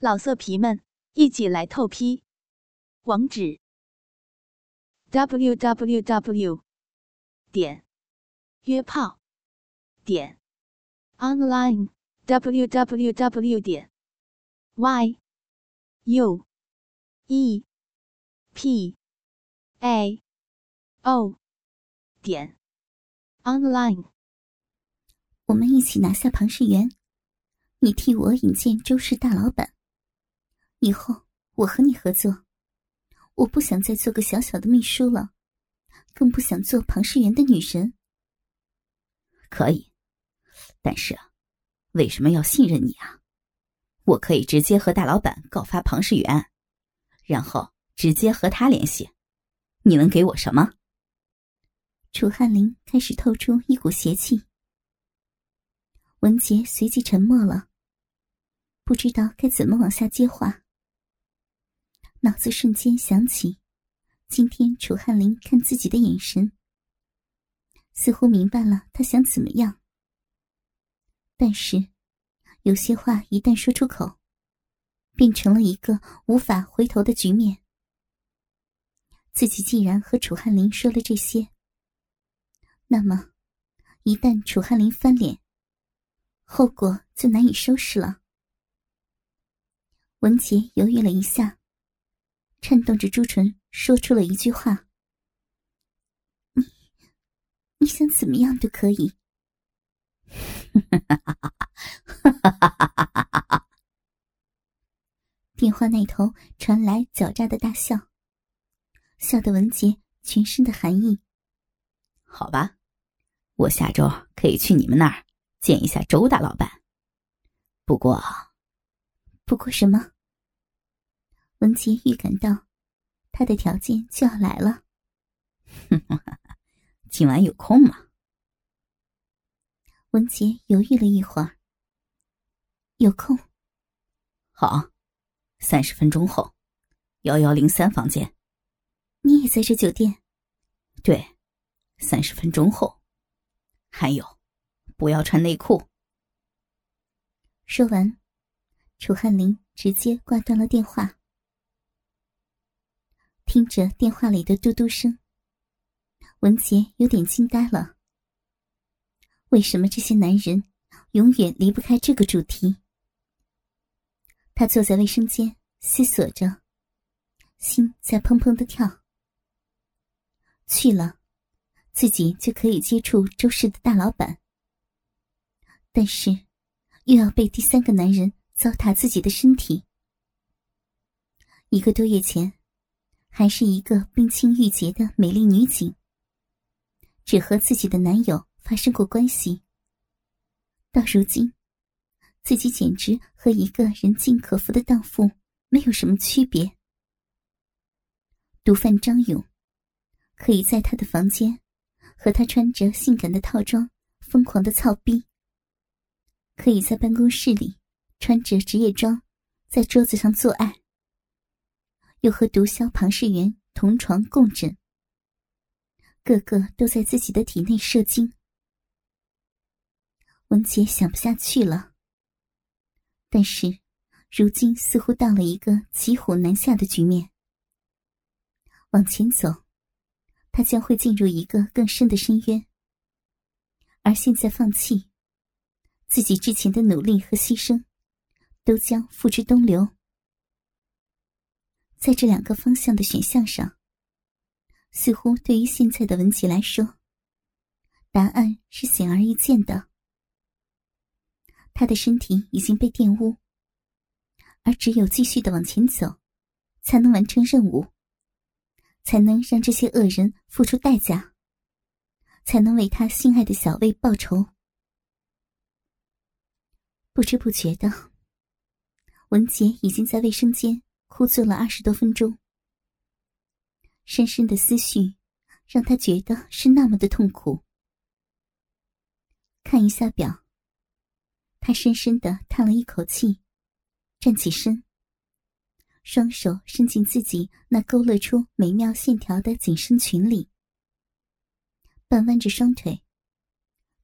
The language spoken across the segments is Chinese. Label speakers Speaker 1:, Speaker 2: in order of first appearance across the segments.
Speaker 1: 老色皮们，一起来透批！网址：w w w 点约炮点 online w w w 点 y u e p a o 点 online。
Speaker 2: 我们一起拿下庞世元，你替我引荐周氏大老板。以后我和你合作，我不想再做个小小的秘书了，更不想做庞世元的女人。
Speaker 3: 可以，但是，为什么要信任你啊？我可以直接和大老板告发庞世元，然后直接和他联系。你能给我什么？
Speaker 2: 楚汉林开始透出一股邪气。文杰随即沉默了，不知道该怎么往下接话。脑子瞬间想起，今天楚汉林看自己的眼神，似乎明白了他想怎么样。但是，有些话一旦说出口，变成了一个无法回头的局面。自己既然和楚汉林说了这些，那么，一旦楚汉林翻脸，后果就难以收拾了。文杰犹豫了一下。颤动着朱唇，说出了一句话：“你，你想怎么样都可以。”电话那头传来狡诈的大笑，笑得文杰全身的寒意。
Speaker 3: 好吧，我下周可以去你们那儿见一下周大老板。不过，
Speaker 2: 不过什么？文杰预感到，他的条件就要来了。
Speaker 3: 今晚有空吗？
Speaker 2: 文杰犹豫了一会儿。有空。
Speaker 3: 好，三十分钟后，幺幺零三房间。
Speaker 2: 你也在这酒店？
Speaker 3: 对，三十分钟后。还有，不要穿内裤。
Speaker 2: 说完，楚汉林直接挂断了电话。听着电话里的嘟嘟声，文杰有点惊呆了。为什么这些男人永远离不开这个主题？他坐在卫生间思索着，心在砰砰的跳。去了，自己就可以接触周氏的大老板，但是又要被第三个男人糟蹋自己的身体。一个多月前。还是一个冰清玉洁的美丽女警，只和自己的男友发生过关系。到如今，自己简直和一个人尽可夫的荡妇没有什么区别。毒贩张勇，可以在他的房间和他穿着性感的套装疯狂的操逼；可以在办公室里穿着职业装在桌子上做爱。又和毒枭庞世元同床共枕，个个都在自己的体内射精。文杰想不下去了，但是如今似乎到了一个骑虎难下的局面。往前走，他将会进入一个更深的深渊；而现在放弃，自己之前的努力和牺牲，都将付之东流。在这两个方向的选项上，似乎对于现在的文琪来说，答案是显而易见的。他的身体已经被玷污，而只有继续的往前走，才能完成任务，才能让这些恶人付出代价，才能为他心爱的小魏报仇。不知不觉的，文杰已经在卫生间。哭坐了二十多分钟，深深的思绪让他觉得是那么的痛苦。看一下表，他深深的叹了一口气，站起身，双手伸进自己那勾勒出美妙线条的紧身裙里，半弯着双腿，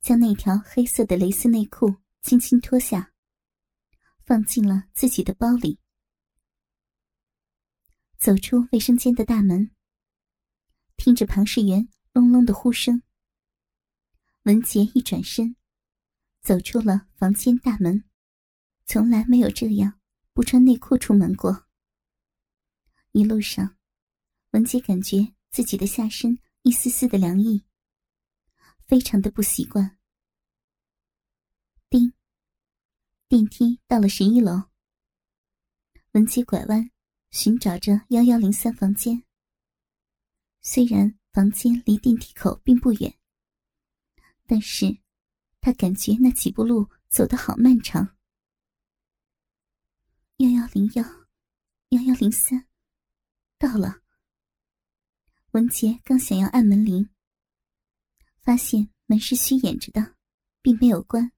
Speaker 2: 将那条黑色的蕾丝内裤轻轻脱下，放进了自己的包里。走出卫生间的大门，听着庞世元隆隆的呼声，文杰一转身，走出了房间大门。从来没有这样不穿内裤出门过。一路上，文杰感觉自己的下身一丝丝的凉意，非常的不习惯。叮，电梯到了十一楼。文杰拐弯，寻找着幺幺零三房间。虽然房间离电梯口并不远，但是他感觉那几步路走得好漫长。幺幺零幺，幺幺零三。到了。文杰刚想要按门铃，发现门是虚掩着的，并没有关。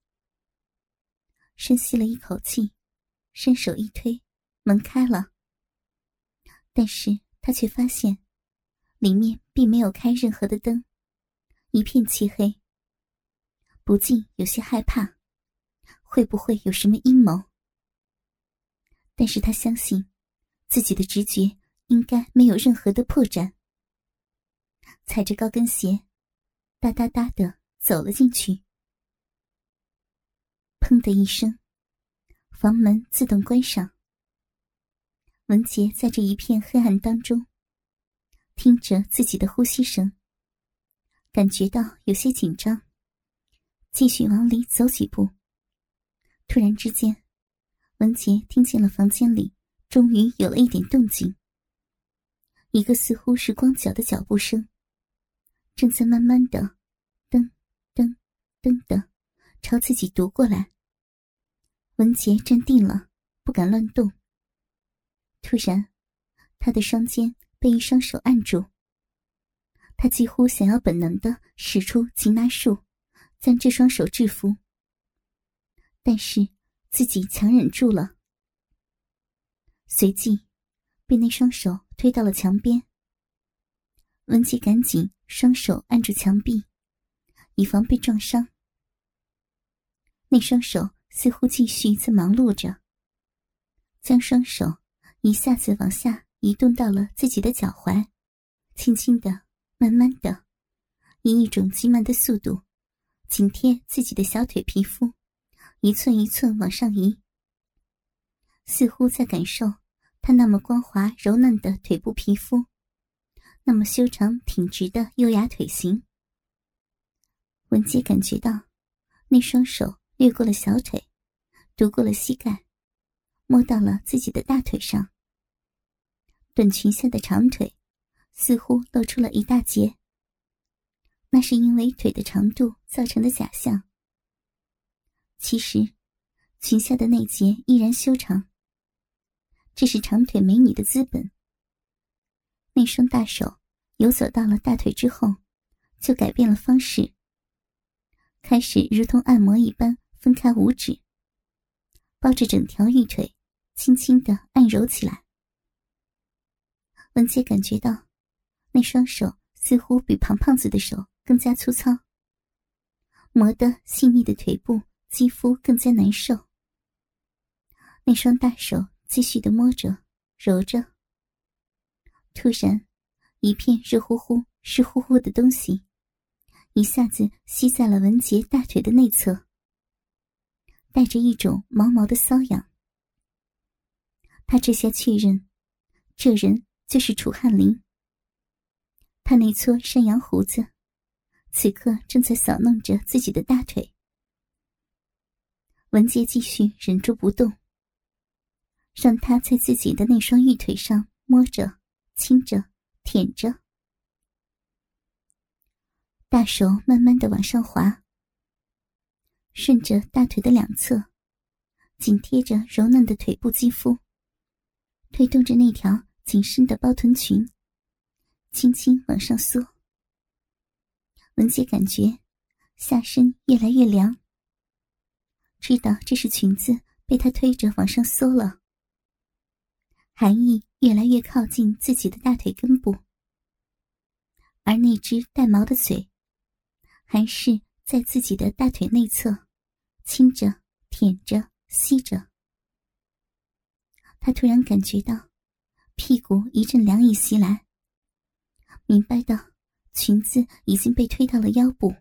Speaker 2: 深吸了一口气，伸手一推，门开了。但是他却发现，里面并没有开任何的灯，一片漆黑。不禁有些害怕，会不会有什么阴谋？但是他相信，自己的直觉。应该没有任何的破绽。踩着高跟鞋，哒哒哒的走了进去。砰的一声，房门自动关上。文杰在这一片黑暗当中，听着自己的呼吸声，感觉到有些紧张，继续往里走几步。突然之间，文杰听见了房间里终于有了一点动静。一个似乎是光脚的脚步声，正在慢慢的，噔噔噔的朝自己踱过来。文杰站定了，不敢乱动。突然，他的双肩被一双手按住，他几乎想要本能的使出擒拿术，将这双手制服，但是自己强忍住了，随即被那双手。推到了墙边，文琪赶紧双手按住墙壁，以防被撞伤。那双手似乎继续在忙碌着，将双手一下子往下移动到了自己的脚踝，轻轻的、慢慢的，以一种极慢的速度，紧贴自己的小腿皮肤，一寸一寸往上移，似乎在感受。他那么光滑柔嫩的腿部皮肤，那么修长挺直的优雅腿型。文杰感觉到，那双手掠过了小腿，读过了膝盖，摸到了自己的大腿上。短裙下的长腿，似乎露出了一大截。那是因为腿的长度造成的假象。其实，裙下的那截依然修长。这是长腿美女的资本。那双大手游走到了大腿之后，就改变了方式，开始如同按摩一般分开五指，包着整条玉腿，轻轻的按揉起来。文杰感觉到，那双手似乎比胖胖子的手更加粗糙，磨得细腻的腿部肌肤更加难受。那双大手。继续的摸着、揉着。突然，一片热乎乎、湿乎乎的东西，一下子吸在了文杰大腿的内侧，带着一种毛毛的瘙痒。他这下确认，这人就是楚汉林。他那撮山羊胡子，此刻正在扫弄着自己的大腿。文杰继续忍住不动。让他在自己的那双玉腿上摸着、亲着、舔着，大手慢慢的往上滑，顺着大腿的两侧，紧贴着柔嫩的腿部肌肤，推动着那条紧身的包臀裙，轻轻往上缩。文杰感觉下身越来越凉，知道这是裙子被他推着往上缩了。寒意越来越靠近自己的大腿根部，而那只带毛的嘴，还是在自己的大腿内侧亲着、舔着、吸着。他突然感觉到屁股一阵凉意袭来，明白到裙子已经被推到了腰部，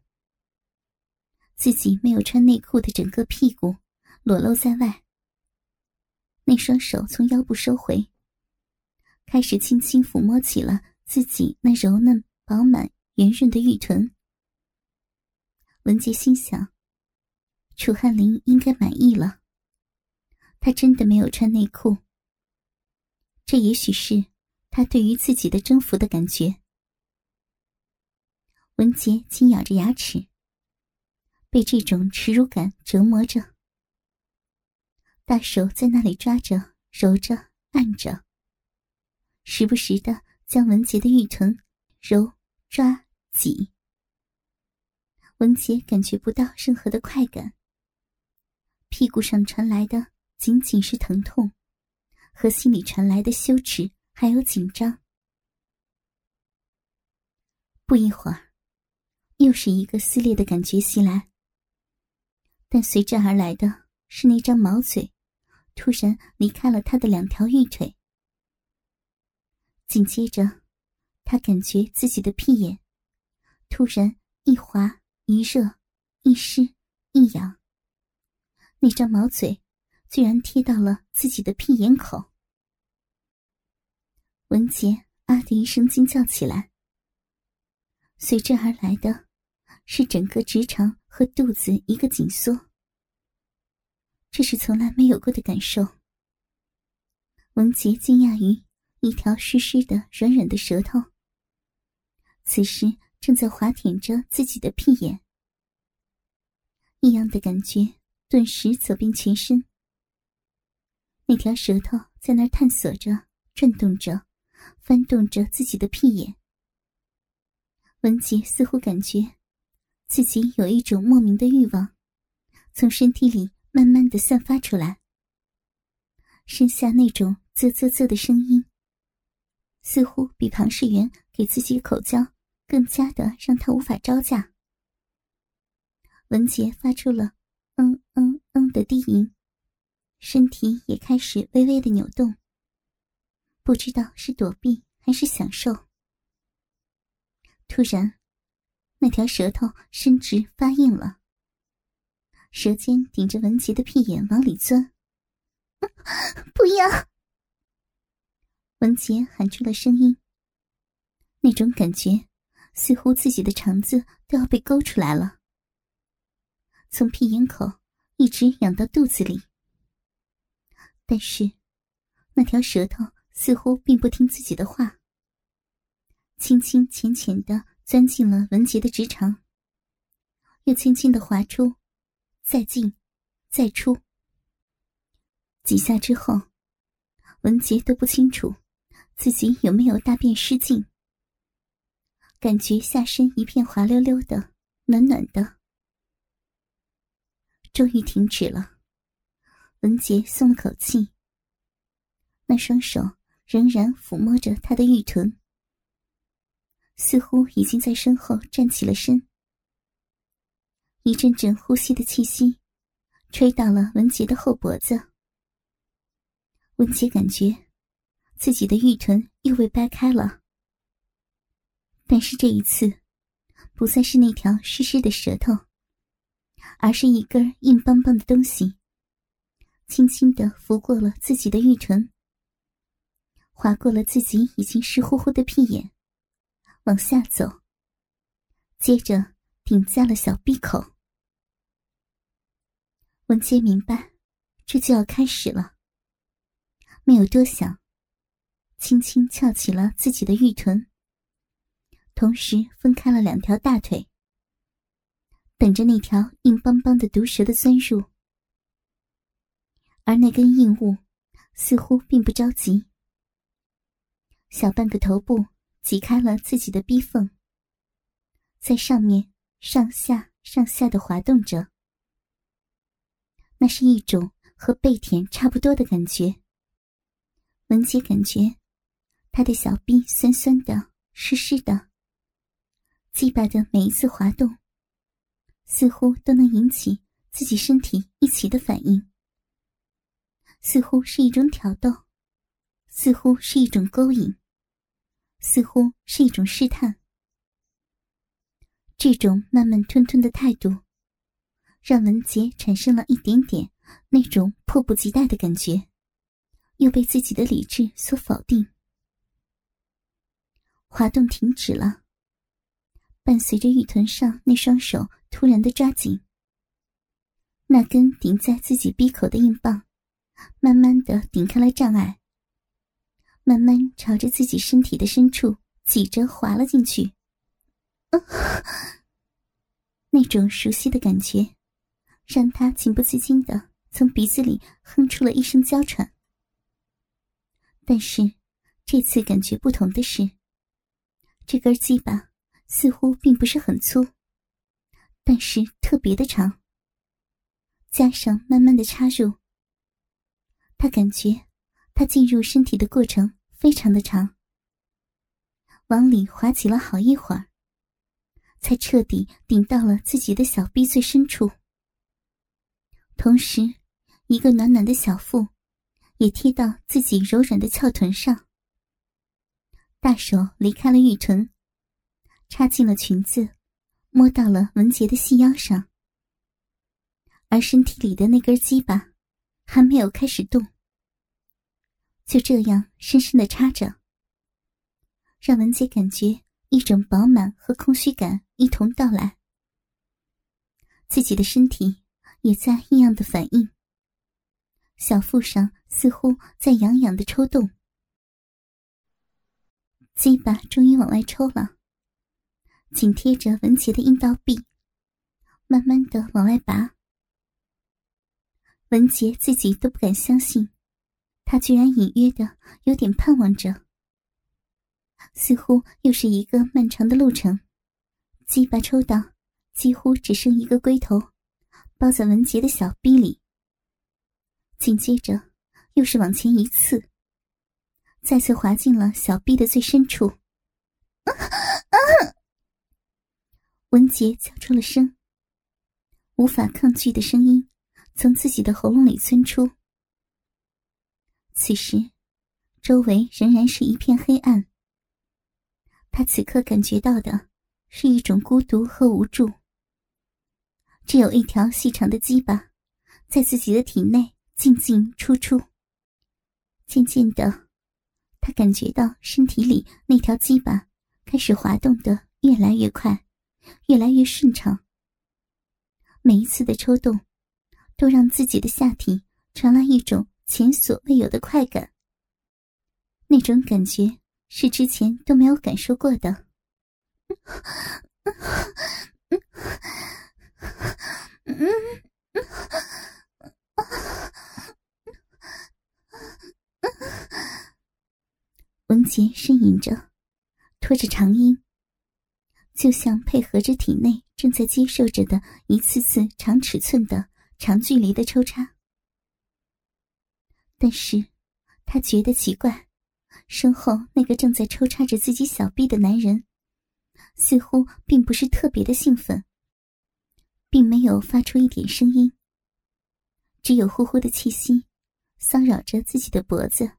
Speaker 2: 自己没有穿内裤的整个屁股裸露在外。那双手从腰部收回，开始轻轻抚摸起了自己那柔嫩、饱满、圆润的玉臀。文杰心想，楚汉林应该满意了。他真的没有穿内裤。这也许是他对于自己的征服的感觉。文杰紧咬着牙齿，被这种耻辱感折磨着。大手在那里抓着、揉着、按着，时不时的将文杰的玉臀揉、抓、挤。文杰感觉不到任何的快感，屁股上传来的仅仅是疼痛。和心里传来的羞耻还有紧张。不一会儿，又是一个撕裂的感觉袭来，但随之而来的是那张毛嘴突然离开了他的两条玉腿。紧接着，他感觉自己的屁眼突然一滑一热一湿一痒，那张毛嘴。居然贴到了自己的屁眼口，文杰啊的一声惊叫起来，随之而来的，是整个直肠和肚子一个紧缩。这是从来没有过的感受。文杰惊讶于一条湿湿的、软软的舌头，此时正在滑舔着自己的屁眼，异样的感觉顿时走遍全身。那条舌头在那儿探索着、转动着、翻动着自己的屁眼。文杰似乎感觉自己有一种莫名的欲望，从身体里慢慢的散发出来。剩下那种啧啧啧的声音，似乎比庞世元给自己口交更加的让他无法招架。文杰发出了“嗯嗯嗯”的低吟。身体也开始微微的扭动，不知道是躲避还是享受。突然，那条舌头伸直发硬了，舌尖顶着文杰的屁眼往里钻。不要！文杰喊出了声音。那种感觉，似乎自己的肠子都要被勾出来了，从屁眼口一直痒到肚子里。但是，那条舌头似乎并不听自己的话，轻轻浅浅的钻进了文杰的直肠，又轻轻的滑出，再进，再出。几下之后，文杰都不清楚自己有没有大便失禁，感觉下身一片滑溜溜的，暖暖的，终于停止了。文杰松了口气，那双手仍然抚摸着他的玉臀，似乎已经在身后站起了身。一阵阵呼吸的气息，吹到了文杰的后脖子。文杰感觉自己的玉臀又被掰开了，但是这一次，不再是那条湿湿的舌头，而是一根硬邦邦的东西。轻轻的拂过了自己的玉唇，划过了自己已经湿乎乎的屁眼，往下走，接着顶在了小闭口。文杰明白，这就要开始了。没有多想，轻轻翘起了自己的玉臀，同时分开了两条大腿，等着那条硬邦邦的毒蛇的钻入。而那根硬物似乎并不着急，小半个头部挤开了自己的逼缝，在上面上下上下的滑动着。那是一种和被舔差不多的感觉。文杰感觉他的小臂酸酸的、湿湿的，鸡巴的每一次滑动，似乎都能引起自己身体一起的反应。似乎是一种挑逗，似乎是一种勾引，似乎是一种试探。这种慢慢吞吞的态度，让文杰产生了一点点那种迫不及待的感觉，又被自己的理智所否定。滑动停止了，伴随着玉臀上那双手突然的抓紧，那根顶在自己鼻口的硬棒，慢慢的顶开了障碍，慢慢朝着自己身体的深处挤着滑了进去。那种熟悉的感觉，让他情不自禁的从鼻子里哼出了一声娇喘。但是，这次感觉不同的是，这根鸡巴似乎并不是很粗，但是特别的长。加上慢慢的插入，他感觉他进入身体的过程非常的长，往里滑起了好一会儿。才彻底顶到了自己的小臂最深处，同时，一个暖暖的小腹也贴到自己柔软的翘臀上。大手离开了玉臀，插进了裙子，摸到了文杰的细腰上，而身体里的那根鸡巴还没有开始动，就这样深深的插着，让文杰感觉。一种饱满和空虚感一同到来，自己的身体也在异样的反应。小腹上似乎在痒痒的抽动，鸡巴终于往外抽了，紧贴着文杰的阴道壁，慢慢的往外拔。文杰自己都不敢相信，他居然隐约的有点盼望着。似乎又是一个漫长的路程，鸡巴抽到，几乎只剩一个龟头，包在文杰的小臂里。紧接着，又是往前一刺，再次滑进了小臂的最深处。文杰叫出了声，无法抗拒的声音从自己的喉咙里钻出。此时，周围仍然是一片黑暗。他此刻感觉到的是一种孤独和无助。只有一条细长的鸡巴，在自己的体内进进出出。渐渐的，他感觉到身体里那条鸡巴开始滑动的越来越快，越来越顺畅。每一次的抽动，都让自己的下体传来一种前所未有的快感。那种感觉。是之前都没有感受过的。文杰呻吟着，拖着长音，就像配合着体内正在接受着的一次次长尺寸的长距离的抽插。但是，他觉得奇怪。身后那个正在抽插着自己小臂的男人，似乎并不是特别的兴奋，并没有发出一点声音，只有呼呼的气息骚扰着自己的脖子。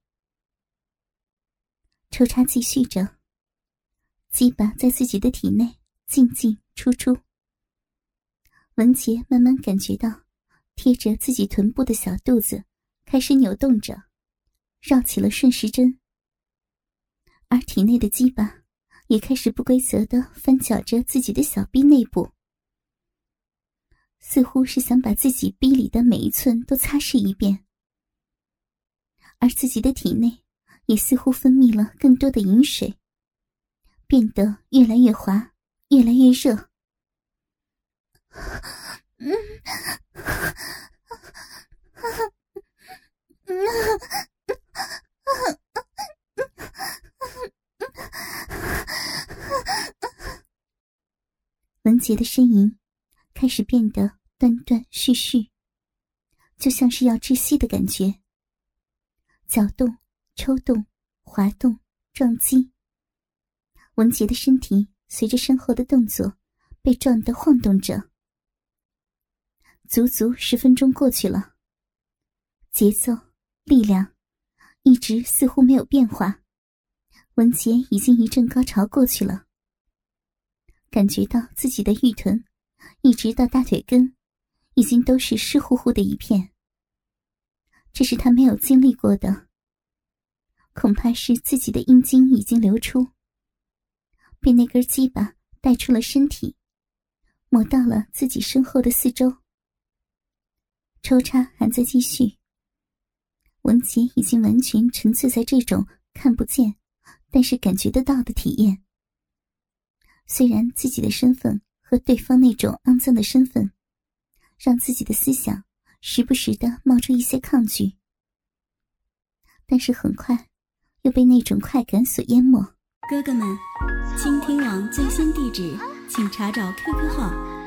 Speaker 2: 抽插继续着，鸡巴在自己的体内进进出出。文杰慢慢感觉到，贴着自己臀部的小肚子开始扭动着，绕起了顺时针。而体内的鸡巴也开始不规则的翻搅着自己的小臂内部，似乎是想把自己臂里的每一寸都擦拭一遍。而自己的体内也似乎分泌了更多的饮水，变得越来越滑，越来越热。嗯，文杰的呻吟开始变得断断续续，就像是要窒息的感觉。搅动、抽动、滑动、撞击，文杰的身体随着身后的动作被撞得晃动着。足足十分钟过去了，节奏、力量一直似乎没有变化。文杰已经一阵高潮过去了，感觉到自己的玉臀一直到大腿根，已经都是湿乎乎的一片。这是他没有经历过的，恐怕是自己的阴茎已经流出，被那根鸡巴带出了身体，抹到了自己身后的四周。抽插还在继续。文杰已经完全沉醉在这种看不见，但是感觉得到的体验。虽然自己的身份和对方那种肮脏的身份，让自己的思想时不时的冒出一些抗拒，但是很快又被那种快感所淹没。
Speaker 4: 哥哥们，倾听网最新地址，请查找 QQ 号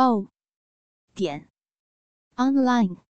Speaker 1: o 点 online。